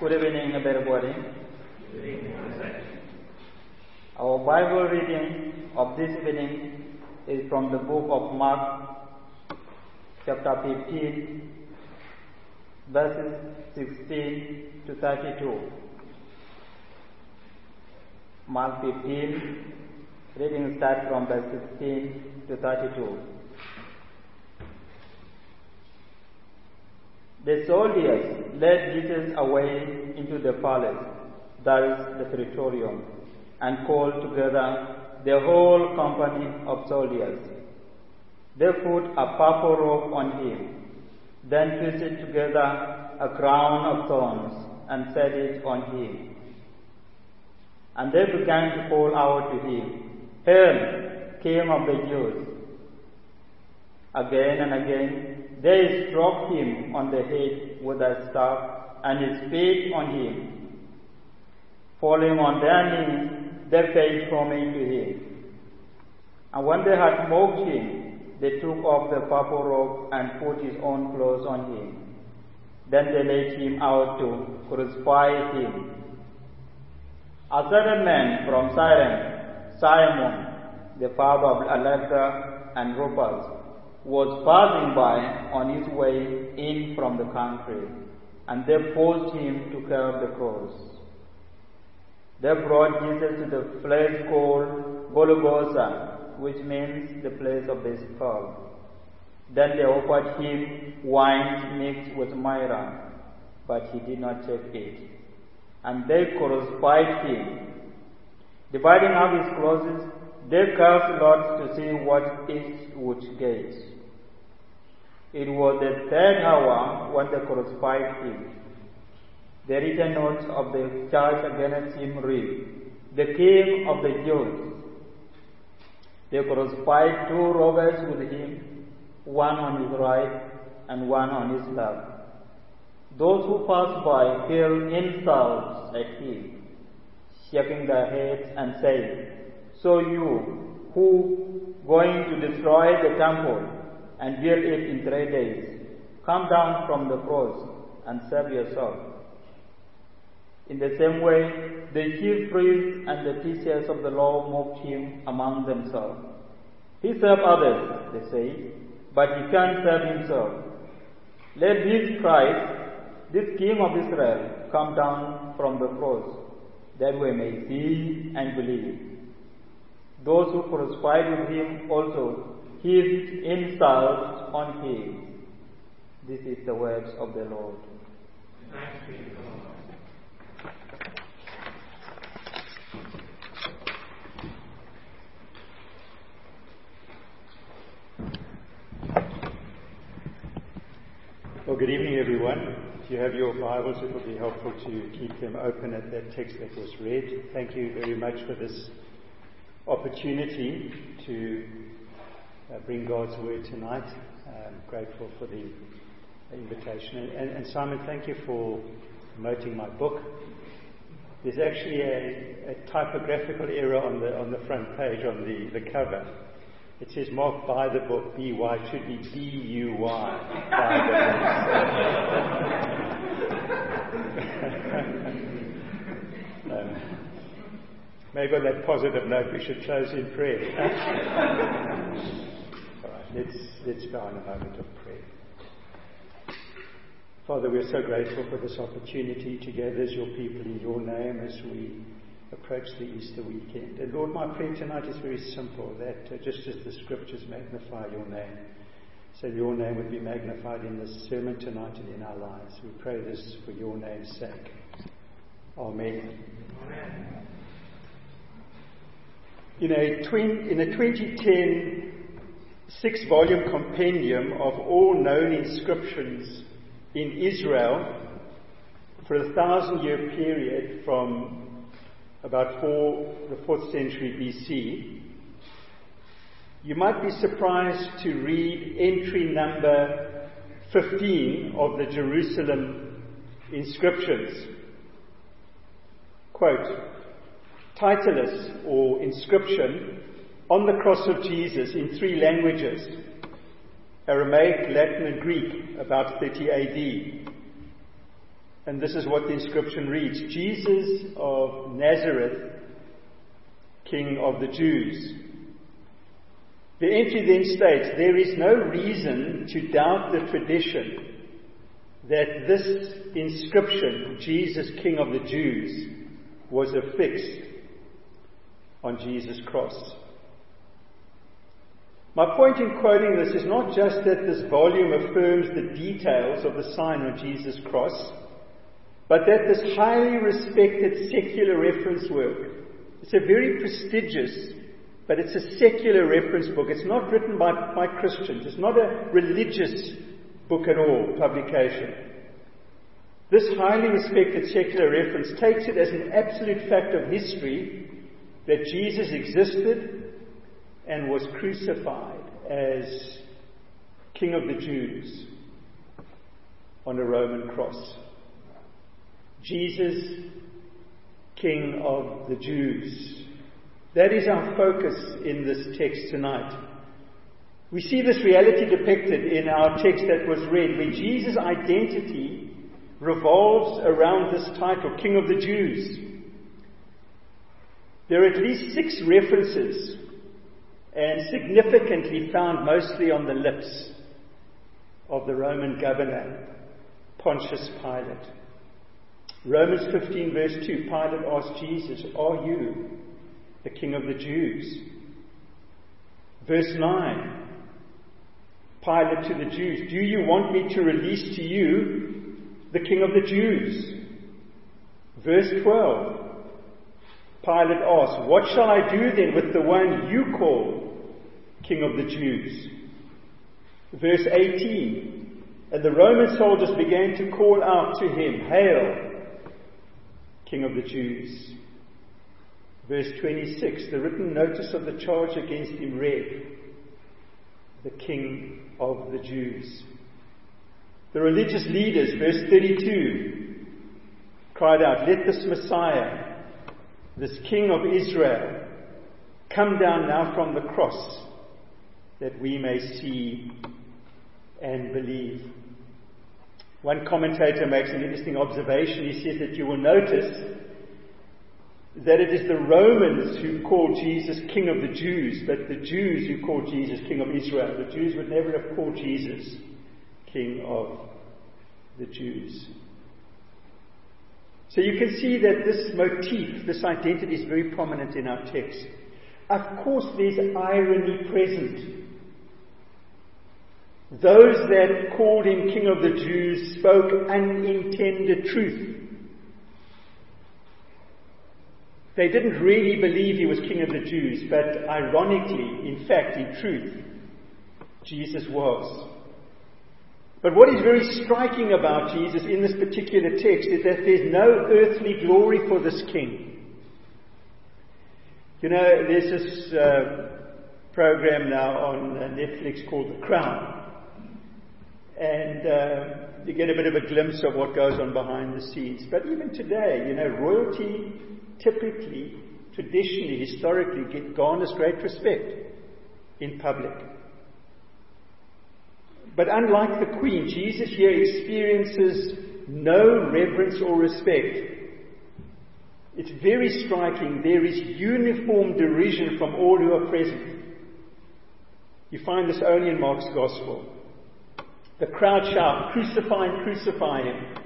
Good evening, everybody. Our Bible reading of this evening is from the book of Mark, chapter 15, verses 16 to 32. Mark 15, reading starts from verse 16 to 32. The soldiers led Jesus away into the palace, that is the praetorium, and called together the whole company of soldiers. They put a purple robe on him, then twisted together a crown of thorns and set it on him. And they began to call out to him, Hail, King of the Jews! Again and again they struck him on the head with a staff and spit on him. Falling on their knees, they paid homage to him. And when they had mocked him, they took off the purple robe and put his own clothes on him. Then they led him out to crucify him. A certain man from Cyrene, Simon, the father of Alexander and Rufus, was passing by on his way in from the country, and they forced him to carry the cross. They brought Jesus to the place called Golgotha, which means the place of the skull. Then they offered him wine mixed with myrrh, but he did not take it. And they crucified him. Dividing up his clothes, they cast lots to see what each would get. It was the third hour when they crucified him. The written notes of the charge against him read, The King of the Jews. They crucified two robbers with him, one on his right and one on his left. Those who passed by hurled insults at him, shaking their heads and saying, So you, who going to destroy the temple and build it in three days, come down from the cross and save yourself. In the same way, the chief priests and the teachers of the law mocked him among themselves. He served others, they say, but he can't serve himself. Let this Christ, this King of Israel, come down from the cross, that we may see and believe. Those who crucified with him also heaped insults on him. This is the words of the Lord. Well, good evening, everyone. If you have your Bibles, it will be helpful to keep them open at that text that was read. Thank you very much for this opportunity to uh, bring God's word tonight. I'm grateful for the invitation. And, and, Simon, thank you for promoting my book. There's actually a, a, typographical error on the, on the front page, on the, the cover. It says marked by the book, B-Y, it should be by the book. um, maybe on that positive note, we should close in prayer. Let's, let's bow in a moment of prayer. Father, we're so grateful for this opportunity to gather as your people in your name as we approach the Easter weekend. And Lord, my prayer tonight is very simple that uh, just as the scriptures magnify your name, so your name would be magnified in this sermon tonight and in our lives. We pray this for your name's sake. Amen. Amen. In a, in a 2010 six volume compendium of all known inscriptions in Israel for a thousand year period from about four, the fourth century BC, you might be surprised to read entry number 15 of the Jerusalem inscriptions. Quote, Titulus or inscription on the cross of Jesus in three languages Aramaic, Latin, and Greek, about 30 AD. And this is what the inscription reads Jesus of Nazareth, King of the Jews. The entry then states there is no reason to doubt the tradition that this inscription, Jesus, King of the Jews, was affixed on Jesus' cross. My point in quoting this is not just that this volume affirms the details of the sign on Jesus' cross, but that this highly respected secular reference work, it's a very prestigious, but it's a secular reference book. It's not written by, by Christians. It's not a religious book at all, publication. This highly respected secular reference takes it as an absolute fact of history that Jesus existed and was crucified as King of the Jews on a Roman cross. Jesus, King of the Jews. That is our focus in this text tonight. We see this reality depicted in our text that was read, where Jesus' identity revolves around this title, King of the Jews. There are at least six references, and significantly found mostly on the lips of the Roman governor, Pontius Pilate. Romans 15, verse 2, Pilate asked Jesus, Are you the King of the Jews? Verse 9, Pilate to the Jews, Do you want me to release to you the King of the Jews? Verse 12, Pilate asked, What shall I do then with the one you call King of the Jews? Verse 18, and the Roman soldiers began to call out to him, Hail! King of the Jews. Verse 26, the written notice of the charge against him read, the King of the Jews. The religious leaders, verse 32, cried out, Let this Messiah, this King of Israel, come down now from the cross that we may see and believe. One commentator makes an interesting observation. He says that you will notice that it is the Romans who called Jesus King of the Jews, but the Jews who called Jesus King of Israel. The Jews would never have called Jesus King of the Jews. So you can see that this motif, this identity is very prominent in our text. Of course, there's irony present. Those that called him King of the Jews spoke unintended truth. They didn't really believe he was King of the Jews, but ironically, in fact, in truth, Jesus was. But what is very striking about Jesus in this particular text is that there's no earthly glory for this king. You know, there's this uh, program now on uh, Netflix called The Crown and uh, you get a bit of a glimpse of what goes on behind the scenes. But even today, you know, royalty typically, traditionally, historically, get, garners great respect in public. But unlike the Queen, Jesus here experiences no reverence or respect. It's very striking. There is uniform derision from all who are present. You find this only in Mark's Gospel. The crowd shout, Crucify him, crucify him.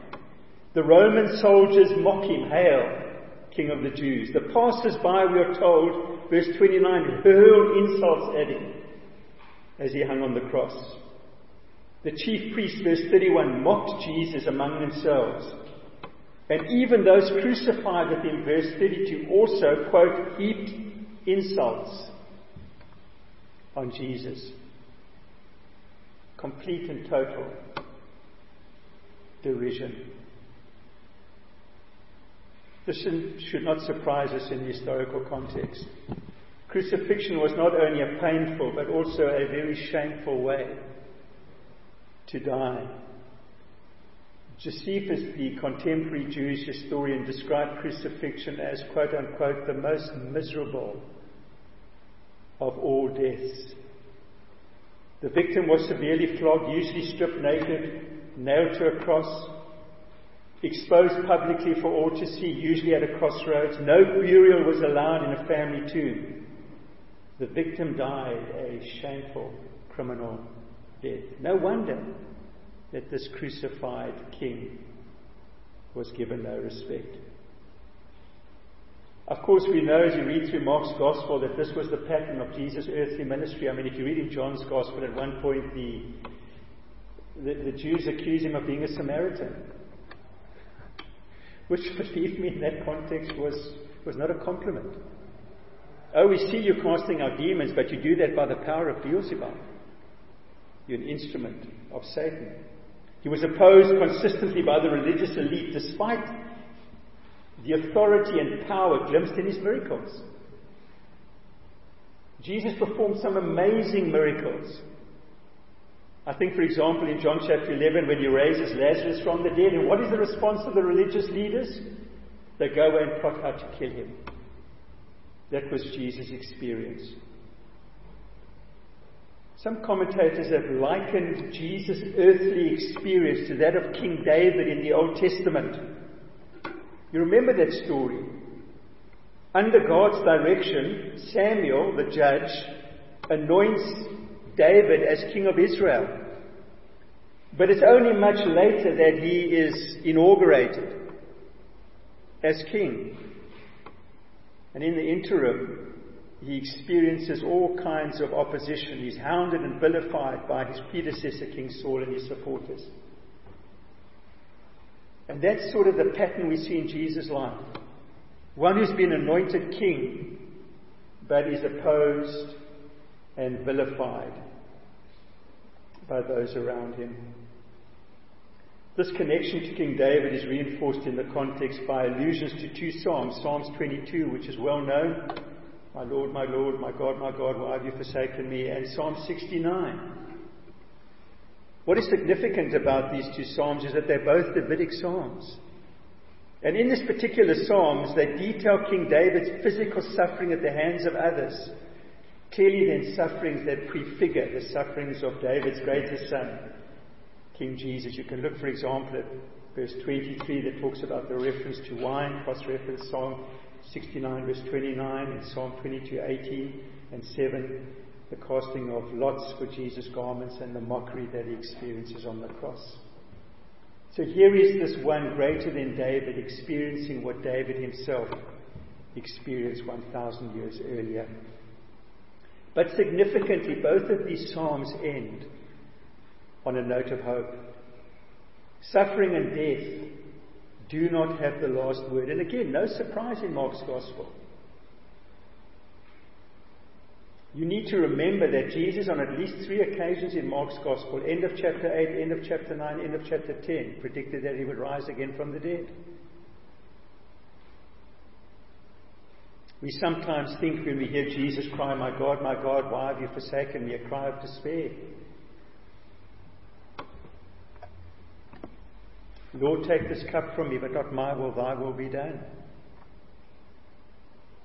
The Roman soldiers mock him, Hail, King of the Jews. The passers by, we are told, verse 29, hurled insults at him as he hung on the cross. The chief priests, verse 31, mocked Jesus among themselves. And even those crucified with him, verse 32, also, quote, heaped insults on Jesus complete and total derision. This should not surprise us in the historical context. Crucifixion was not only a painful but also a very shameful way to die. Josephus, the contemporary Jewish historian, described crucifixion as, quote unquote, the most miserable of all deaths. The victim was severely flogged, usually stripped naked, nailed to a cross. exposed publicly for all to see, usually at a crossroads. No burial was allowed in a family tomb. The victim died a shameful criminal death. No wonder that this crucified king was given no respect. Of course, we know as you read through Mark's Gospel that this was the pattern of Jesus' earthly ministry. I mean, if you read in John's Gospel, at one point the, the, the Jews accuse him of being a Samaritan. Which, believe me, in that context was, was not a compliment. Oh, we see you casting out demons, but you do that by the power of Beelzebub. You're an instrument of Satan. He was opposed consistently by the religious elite despite the authority and power glimpsed in his miracles. Jesus performed some amazing miracles. I think, for example, in John chapter 11, when he raises Lazarus from the dead, and what is the response of the religious leaders? They go away and plot how to kill him. That was Jesus' experience. Some commentators have likened Jesus' earthly experience to that of King David in the Old Testament. You remember that story. Under God's direction, Samuel, the judge, anoints David as king of Israel. But it's only much later that he is inaugurated as king. And in the interim, he experiences all kinds of opposition. He's hounded and vilified by his predecessor, King Saul, and his supporters. And that's sort of the pattern we see in Jesus' life. One who's been anointed king, but is opposed and vilified by those around him. This connection to King David is reinforced in the context by allusions to two Psalms. Psalms 22, which is well known, My Lord, my Lord, my God, my God, why have you forsaken me? And Psalm 69. What is significant about these two Psalms is that they're both Davidic Psalms. And in this particular Psalms, they detail King David's physical suffering at the hands of others. Clearly, then, sufferings that prefigure the sufferings of David's greatest son, King Jesus. You can look, for example, at verse 23 that talks about the reference to wine, cross reference Psalm 69, verse 29, and Psalm 22, 18 and 7, the casting of lots for Jesus' garments and the mockery that he experiences on the cross. So here is this one greater than David experiencing what David himself experienced 1,000 years earlier. But significantly, both of these Psalms end on a note of hope. Suffering and death do not have the last word. And again, no surprise in Mark's Gospel. You need to remember that Jesus, on at least three occasions in Mark's Gospel, end of chapter 8, end of chapter 9, end of chapter 10, predicted that he would rise again from the dead. We sometimes think when we hear Jesus cry, My God, my God, why have you forsaken me? a cry of despair. Lord, take this cup from me, but not my will, thy will be done.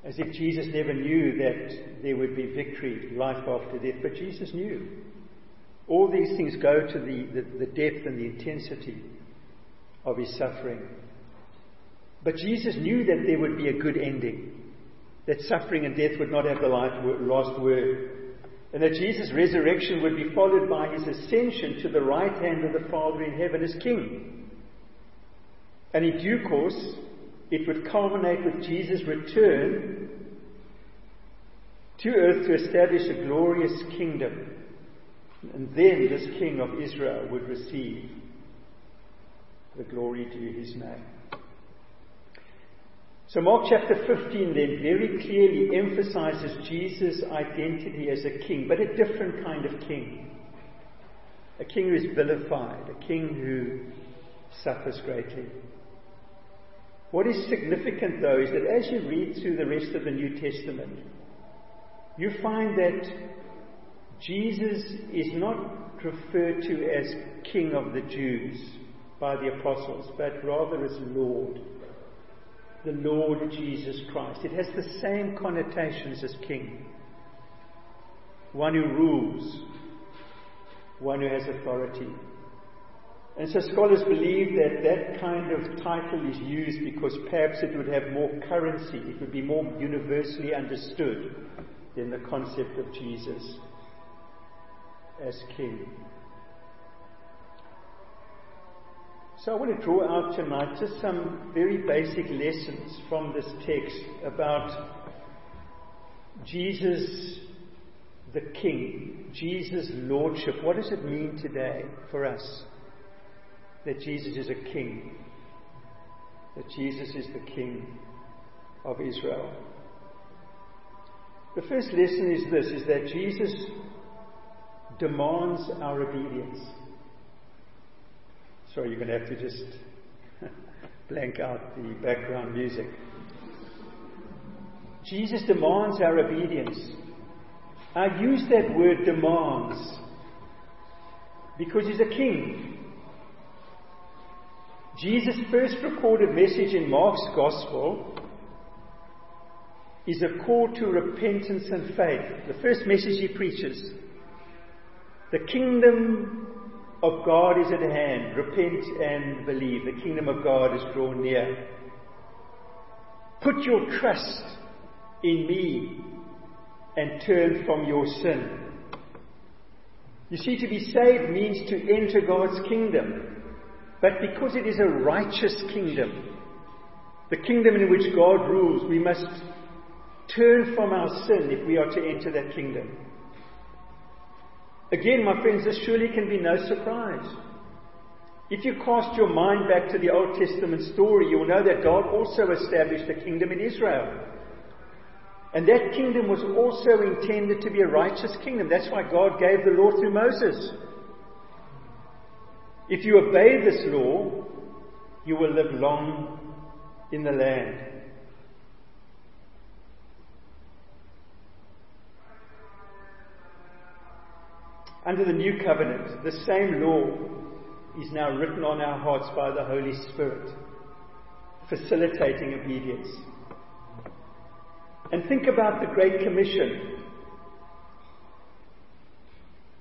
As if Jesus never knew that there would be victory, life after death. But Jesus knew. All these things go to the, the, the depth and the intensity of his suffering. But Jesus knew that there would be a good ending, that suffering and death would not have the last word, and that Jesus' resurrection would be followed by his ascension to the right hand of the Father in heaven as King. And in due course, it would culminate with Jesus' return to earth to establish a glorious kingdom. And then this King of Israel would receive the glory due his name. So, Mark chapter 15 then very clearly emphasizes Jesus' identity as a king, but a different kind of king. A king who is vilified, a king who suffers greatly. What is significant, though, is that as you read through the rest of the New Testament, you find that Jesus is not referred to as King of the Jews by the apostles, but rather as Lord. The Lord Jesus Christ. It has the same connotations as King. One who rules, one who has authority. And so scholars believe that that kind of title is used because perhaps it would have more currency, it would be more universally understood than the concept of Jesus as King. So I want to draw out tonight just some very basic lessons from this text about Jesus the King, Jesus' Lordship. What does it mean today for us that Jesus is a King? That Jesus is the King of Israel. The first lesson is this is that Jesus demands our obedience. Sorry, you're going to have to just blank out the background music. Jesus demands our obedience. I use that word demands because he's a king. Jesus' first recorded message in Mark's Gospel is a call to repentance and faith. The first message he preaches. The kingdom of God is at hand. Repent and believe. The kingdom of God is drawn near. Put your trust in me and turn from your sin. You see, to be saved means to enter God's kingdom. But because it is a righteous kingdom, the kingdom in which God rules, we must turn from our sin if we are to enter that kingdom. Again, my friends, this surely can be no surprise. If you cast your mind back to the Old Testament story, you will know that God also established a kingdom in Israel. And that kingdom was also intended to be a righteous kingdom. That's why God gave the law through Moses. If you obey this law, you will live long in the land. Under the new covenant, the same law is now written on our hearts by the Holy Spirit, facilitating obedience. And think about the Great Commission.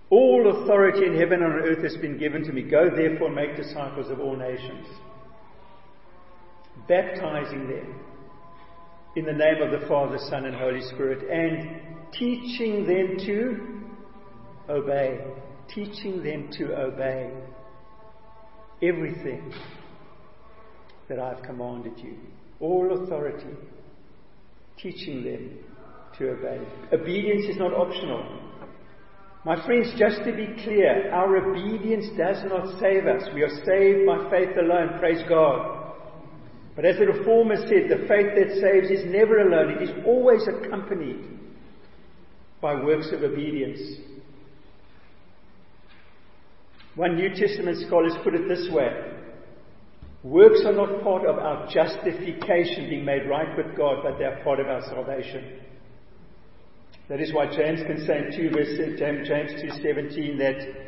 All authority in heaven and on earth has been given to me. Go therefore and make disciples of all nations, baptizing them in the name of the Father, Son, and Holy Spirit, and teaching them to obey, teaching them to obey everything that I've commanded you. All authority, teaching them to obey. Obedience is not optional. My friends, just to be clear, our obedience does not save us. We are saved by faith alone, praise God. But as the Reformer said, the faith that saves is never alone, it is always accompanied by works of obedience. One New Testament scholar has put it this way Works are not part of our justification, being made right with God, but they are part of our salvation. That is why James can say in 2 verse, James 2.17 that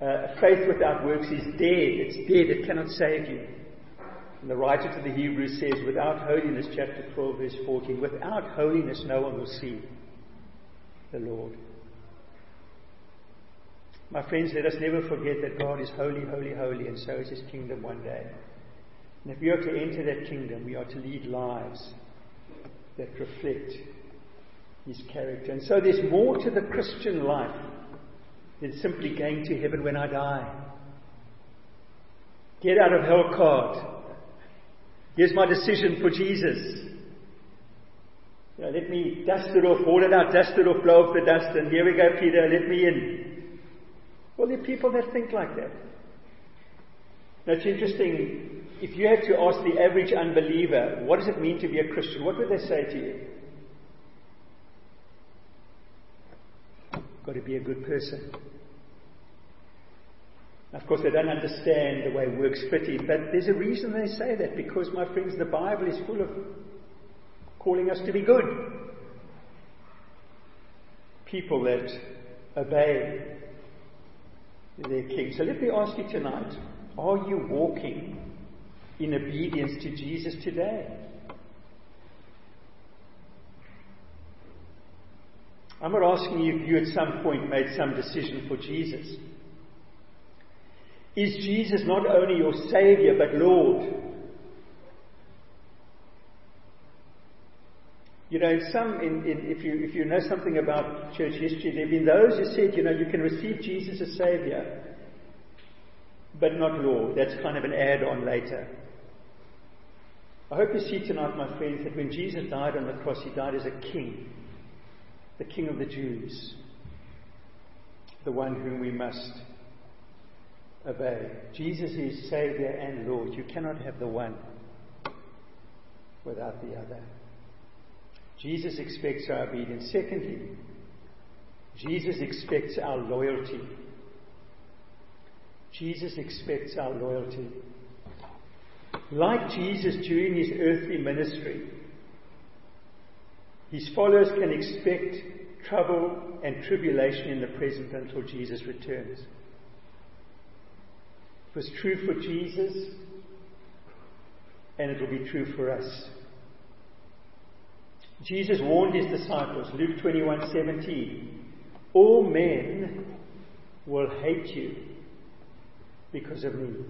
uh, faith without works is dead. It's dead. It cannot save you. And the writer to the Hebrews says, without holiness, chapter 12, verse 14, without holiness no one will see the Lord. My friends, let us never forget that God is holy, holy, holy, and so is His kingdom one day. And if we are to enter that kingdom, we are to lead lives that reflect His character. And so there's more to the Christian life than simply going to heaven when I die. Get out of hell card. Here's my decision for Jesus. Let me dust it off, hold it out, dust it off, blow off the dust, and here we go, Peter, let me in. Well, there are people that think like that. Now, it's interesting. If you had to ask the average unbeliever, what does it mean to be a Christian? What would they say to you? Got to be a good person. Of course, they don't understand the way works fitting, but there's a reason they say that because, my friends, the Bible is full of calling us to be good. People that obey their king. So let me ask you tonight are you walking in obedience to Jesus today? I'm not asking you if you at some point made some decision for Jesus. Is Jesus not only your Savior, but Lord? You know, in some, in, in, if, you, if you know something about church history, there have been those who said, you know, you can receive Jesus as Savior, but not Lord. That's kind of an add on later. I hope you see tonight, my friends, that when Jesus died on the cross, he died as a king, the king of the Jews, the one whom we must obey. Jesus is Savior and Lord. You cannot have the one without the other. Jesus expects our obedience. Secondly, Jesus expects our loyalty. Jesus expects our loyalty. Like Jesus during his earthly ministry, his followers can expect trouble and tribulation in the present until Jesus returns. It was true for Jesus, and it will be true for us. Jesus warned his disciples, Luke 21:17, all men will hate you because of me.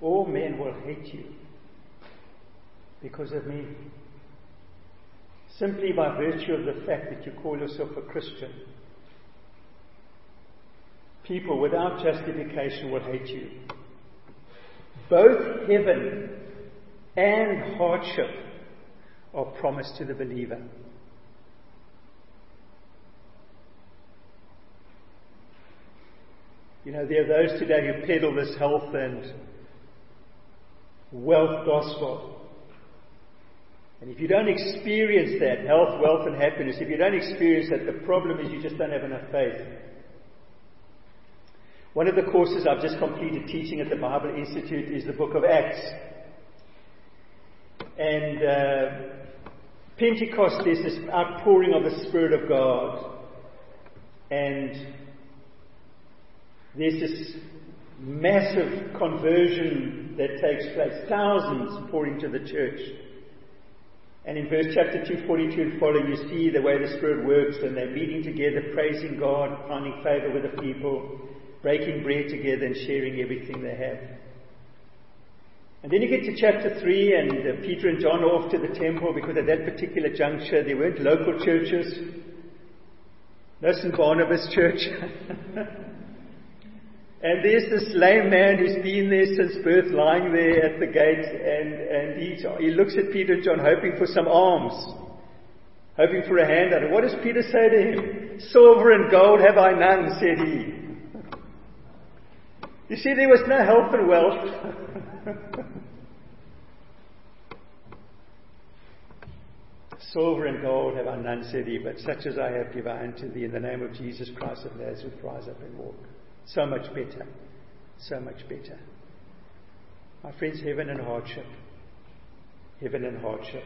All men will hate you because of me. Simply by virtue of the fact that you call yourself a Christian. People without justification will hate you. Both heaven and hardship are promised to the believer. You know, there are those today who peddle this health and wealth gospel. And if you don't experience that, health, wealth, and happiness, if you don't experience that, the problem is you just don't have enough faith. One of the courses I've just completed teaching at the Bible Institute is the book of Acts. And uh, Pentecost is this outpouring of the Spirit of God. And there's this massive conversion that takes place, thousands pouring to the church. And in verse chapter 242 and following, you see the way the Spirit works, and they're meeting together, praising God, finding favor with the people, breaking bread together, and sharing everything they have. And then you get to chapter 3, and uh, Peter and John are off to the temple because at that particular juncture there weren't local churches. No St. Barnabas Church. and there's this lame man who's been there since birth lying there at the gate, and, and he, he looks at Peter and John hoping for some alms, hoping for a handout. And what does Peter say to him? Silver and gold have I none, said he. You see, there was no health and wealth. Silver and gold have I none, said he, but such as I have give I unto thee in the name of Jesus Christ of Nazareth, rise up and walk. So much better. So much better. My friends, heaven and hardship. Heaven and hardship.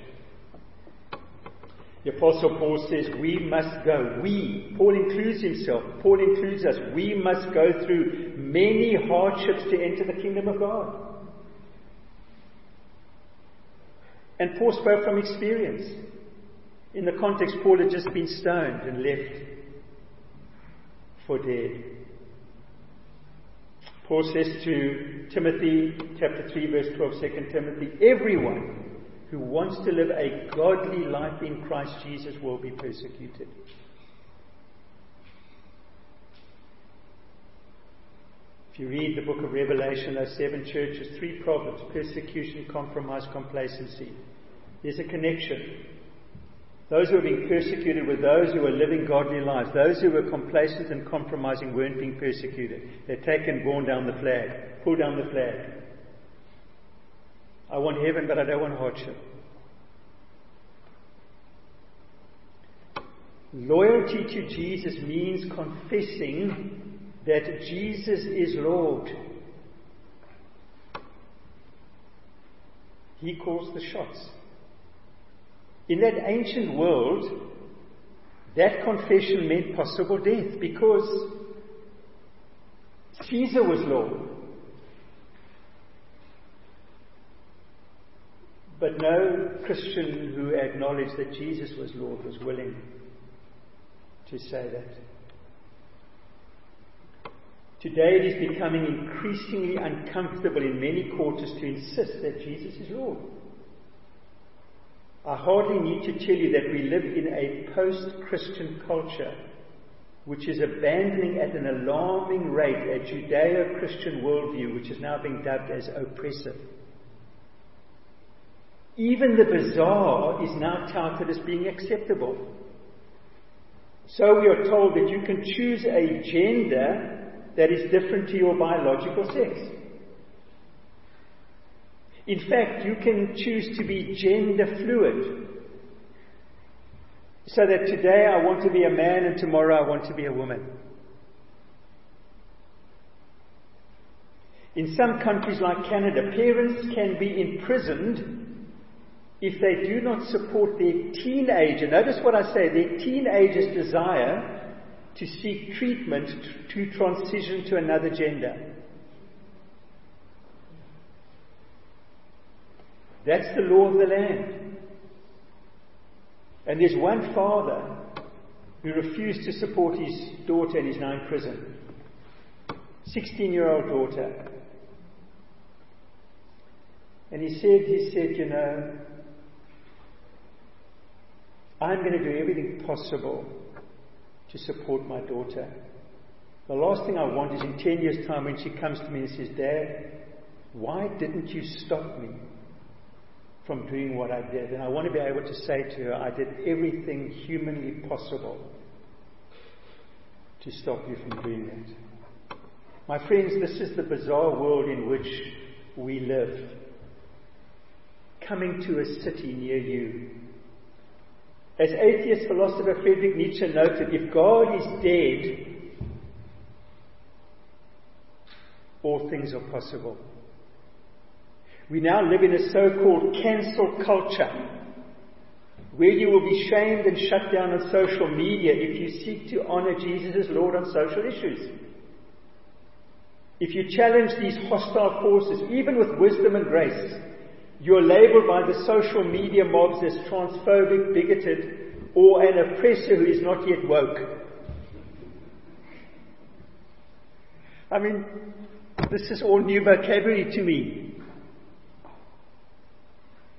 The Apostle Paul says, We must go. We, Paul includes himself, Paul includes us. We must go through many hardships to enter the kingdom of God. And Paul spoke from experience. In the context, Paul had just been stoned and left for dead. Paul says to Timothy, chapter 3, verse 12, 2 Timothy, everyone who wants to live a godly life in Christ Jesus will be persecuted. If you read the book of Revelation, those seven churches, three problems persecution, compromise, complacency. There's a connection. Those who are being persecuted were those who were living godly lives. Those who were complacent and compromising weren't being persecuted. They're taken, borne down the flag, pull down the flag. I want heaven, but I don't want hardship. Loyalty to Jesus means confessing that Jesus is Lord. He calls the shots. In that ancient world, that confession meant possible death because Caesar was Lord. But no Christian who acknowledged that Jesus was Lord was willing to say that. Today it is becoming increasingly uncomfortable in many quarters to insist that Jesus is Lord. I hardly need to tell you that we live in a post Christian culture which is abandoning at an alarming rate a Judeo Christian worldview which is now being dubbed as oppressive. Even the bizarre is now touted as being acceptable. So we are told that you can choose a gender that is different to your biological sex. In fact, you can choose to be gender fluid. So that today I want to be a man and tomorrow I want to be a woman. In some countries like Canada, parents can be imprisoned if they do not support their teenager. Notice what I say their teenager's desire to seek treatment to transition to another gender. That's the law of the land. And there's one father who refused to support his daughter and is now in prison. 16 year old daughter. And he said, he said, you know, I'm going to do everything possible to support my daughter. The last thing I want is in 10 years' time when she comes to me and says, Dad, why didn't you stop me? From doing what I did. And I want to be able to say to her, I did everything humanly possible to stop you from doing it. My friends, this is the bizarre world in which we live. Coming to a city near you. As atheist philosopher Friedrich Nietzsche noted, if God is dead, all things are possible. We now live in a so called cancel culture where you will be shamed and shut down on social media if you seek to honor Jesus as Lord on social issues. If you challenge these hostile forces, even with wisdom and grace, you are labeled by the social media mobs as transphobic, bigoted, or an oppressor who is not yet woke. I mean, this is all new vocabulary to me.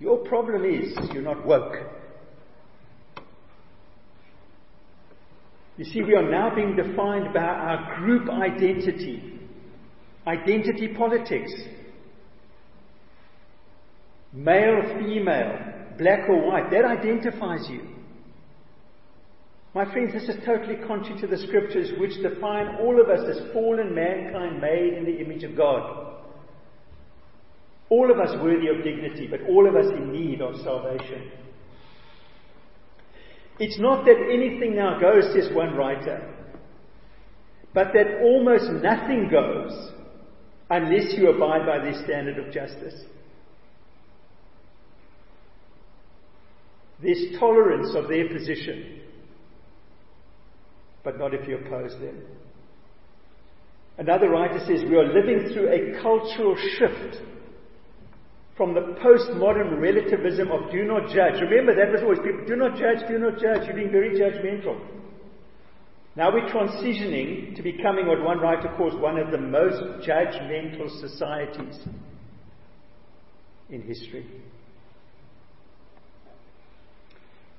Your problem is you're not woke. You see, we are now being defined by our group identity, identity politics. Male, female, black or white, that identifies you. My friends, this is totally contrary to the scriptures which define all of us as fallen mankind made in the image of God. All of us worthy of dignity, but all of us in need of salvation. It's not that anything now goes, says one writer, but that almost nothing goes unless you abide by this standard of justice. There's tolerance of their position, but not if you oppose them. Another writer says we are living through a cultural shift from the postmodern relativism of do not judge. Remember, that was always people do not judge, do not judge. You're being very judgmental. Now we're transitioning to becoming what one writer calls one of the most judgmental societies in history.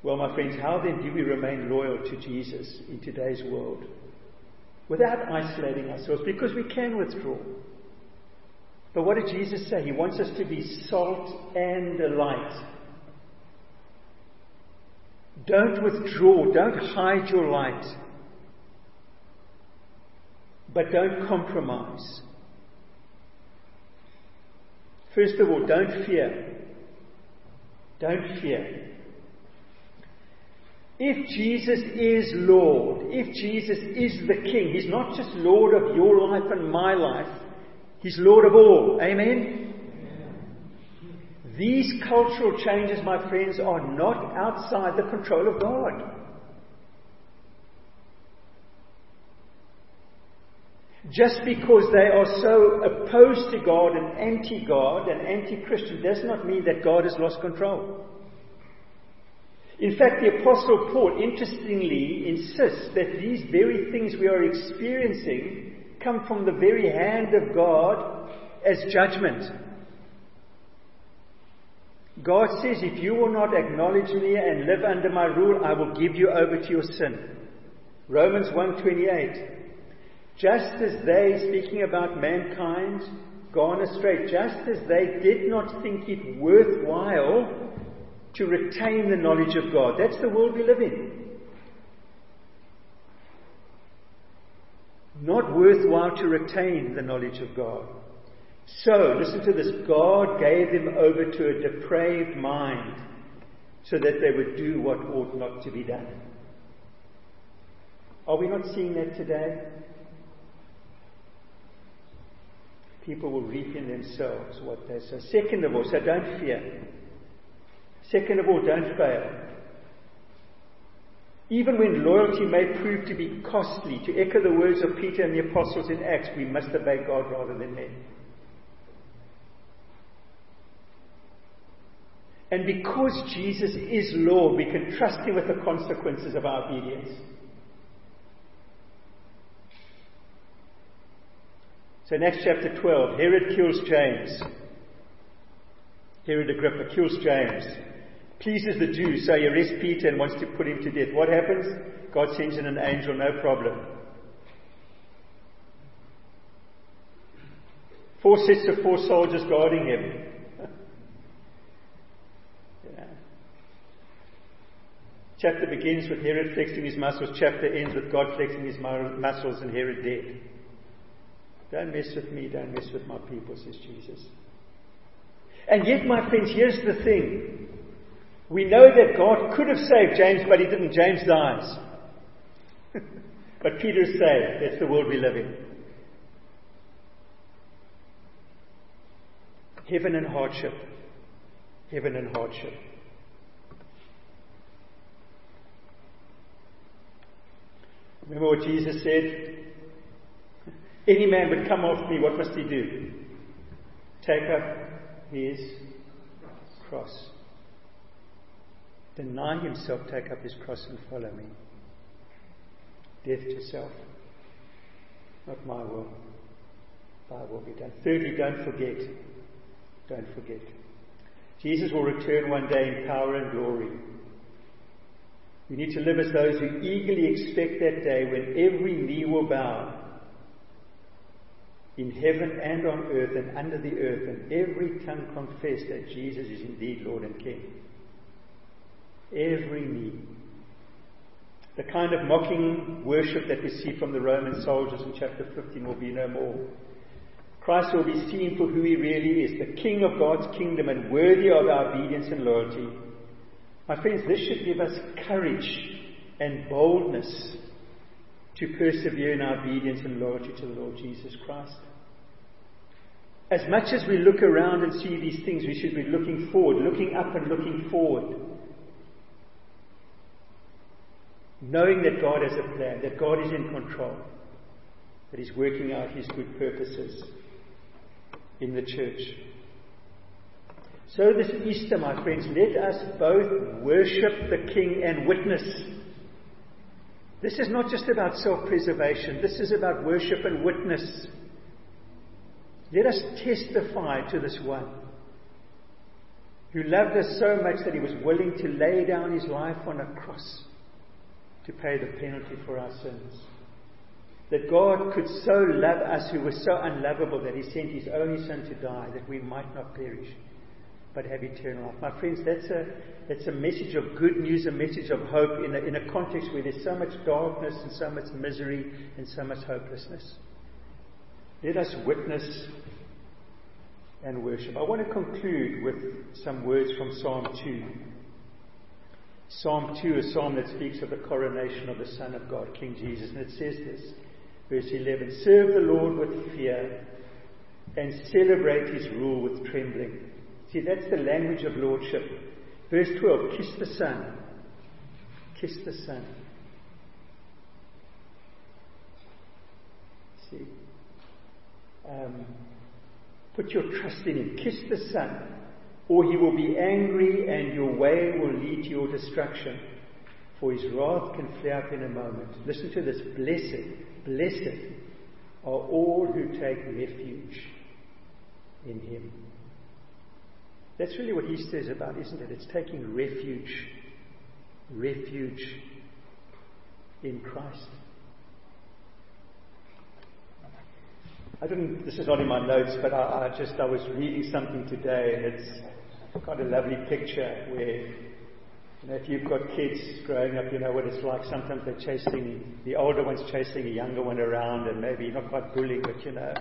Well, my friends, how then do we remain loyal to Jesus in today's world without isolating ourselves? Because we can withdraw. But what did Jesus say? He wants us to be salt and light. Don't withdraw, don't hide your light. But don't compromise. First of all, don't fear. Don't fear. If Jesus is Lord, if Jesus is the King, He's not just Lord of your life and my life, He's Lord of all. Amen? These cultural changes, my friends, are not outside the control of God. Just because they are so opposed to God and anti God and anti Christian does not mean that God has lost control. In fact, the Apostle Paul interestingly insists that these very things we are experiencing come from the very hand of God as judgment. God says, if you will not acknowledge me and live under my rule, I will give you over to your sin. Romans 128. Just as they, speaking about mankind, gone astray, just as they did not think it worthwhile to retain the knowledge of God. That's the world we live in. Not worthwhile to retain the knowledge of God. So, listen to this God gave them over to a depraved mind so that they would do what ought not to be done. Are we not seeing that today? People will reap in themselves what they sow. Second of all, so don't fear. Second of all, don't fail. Even when loyalty may prove to be costly, to echo the words of Peter and the apostles in Acts, we must obey God rather than men. And because Jesus is Lord, we can trust Him with the consequences of our obedience. So, next chapter 12, Herod kills James. Herod Agrippa kills James. Pleases the Jews, so he arrests Peter and wants to put him to death. What happens? God sends in an angel, no problem. Four sets of four soldiers guarding him. yeah. Chapter begins with Herod flexing his muscles. Chapter ends with God flexing his muscles and Herod dead. Don't mess with me, don't mess with my people, says Jesus. And yet, my friends, here's the thing. We know that God could have saved James, but he didn't. James dies. but Peter is saved. That's the world we live in. Heaven and hardship. Heaven and hardship. Remember what Jesus said? Any man would come after me, what must he do? Take up his cross. Deny himself, take up his cross, and follow me. Death to self. Not my will. Thy will be done. Thirdly, don't forget. Don't forget. Jesus will return one day in power and glory. We need to live as those who eagerly expect that day when every knee will bow in heaven and on earth and under the earth, and every tongue confess that Jesus is indeed Lord and King. Every knee. The kind of mocking worship that we see from the Roman soldiers in chapter 15 will be no more. Christ will be seen for who he really is, the King of God's kingdom and worthy of our obedience and loyalty. My friends, this should give us courage and boldness to persevere in our obedience and loyalty to the Lord Jesus Christ. As much as we look around and see these things, we should be looking forward, looking up and looking forward. Knowing that God has a plan, that God is in control, that He's working out His good purposes in the church. So, this Easter, my friends, let us both worship the King and witness this is not just about self preservation, this is about worship and witness. Let us testify to this one who loved us so much that he was willing to lay down his life on a cross to pay the penalty for our sins. That God could so love us who were so unlovable that he sent his only son to die that we might not perish but have eternal life. My friends, that's a, that's a message of good news, a message of hope in a, in a context where there's so much darkness and so much misery and so much hopelessness. Let us witness and worship. I want to conclude with some words from Psalm 2. Psalm 2, a psalm that speaks of the coronation of the Son of God, King Jesus. And it says this, verse 11 Serve the Lord with fear and celebrate his rule with trembling. See, that's the language of lordship. Verse 12 Kiss the Son. Kiss the Son. See? Um, put your trust in Him. Kiss the Son, or He will be angry and your way will lead to your destruction. For His wrath can flare up in a moment. Listen to this. Blessed, blessed are all who take refuge in Him. That's really what Easter is about, isn't it? It's taking refuge, refuge in Christ. I didn't, this is not in my notes, but I, I just, I was reading something today and it's got a lovely picture where you know, if you've got kids growing up, you know what it's like. Sometimes they're chasing, the older one's chasing a younger one around and maybe not quite bullying, but you know.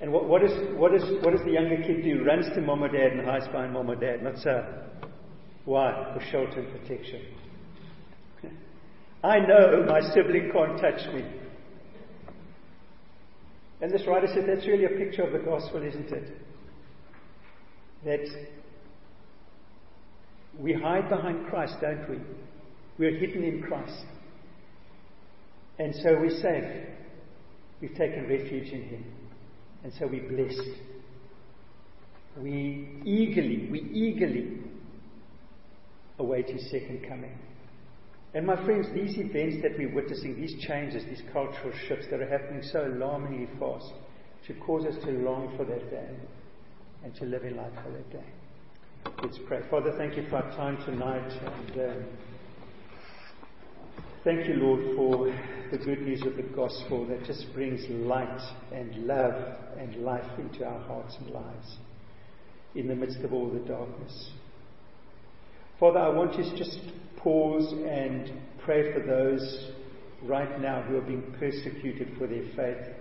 And what, what, is, what, is, what does the younger kid do? Runs to mom or dad and hides behind mom or dad. Not so. Why? For shelter and protection. I know my sibling can't touch me. And this writer said that's really a picture of the gospel, isn't it? That we hide behind Christ, don't we? We're hidden in Christ. And so we're safe. We've taken refuge in Him. And so we're blessed. We eagerly, we eagerly await His second coming. And my friends, these events that we're witnessing, these changes, these cultural shifts that are happening so alarmingly fast, should cause us to long for that day and to live in light for that day. Let's pray. Father, thank you for our time tonight. And um, thank you, Lord, for the good news of the gospel that just brings light and love and life into our hearts and lives in the midst of all the darkness. Father, I want you to just pause and pray for those right now who are being persecuted for their faith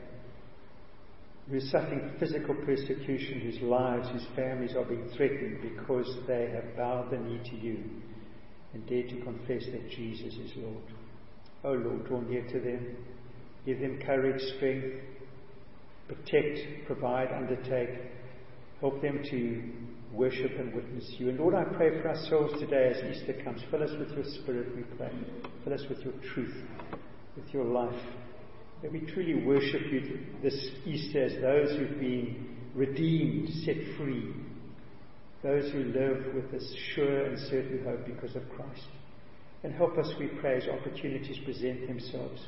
who are suffering physical persecution, whose lives, whose families are being threatened because they have bowed the knee to you and dared to confess that Jesus is Lord. Oh Lord, draw near to them. Give them courage, strength, protect, provide, undertake. Help them to worship and witness you. And Lord, I pray for ourselves today as Easter comes. Fill us with your spirit, we pray. Fill us with your truth, with your life. That we truly worship you this Easter as those who've been redeemed, set free, those who live with this sure and certain hope because of Christ. And help us, we pray, as opportunities present themselves,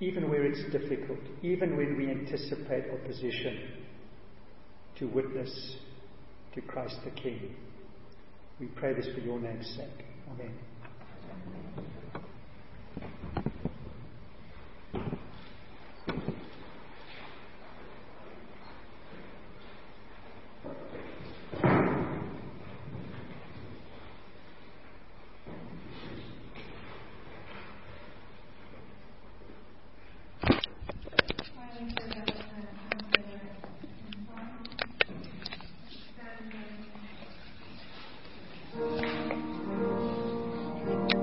even where it's difficult, even when we anticipate opposition, to witness to Christ the King. We pray this for your name's sake. Amen.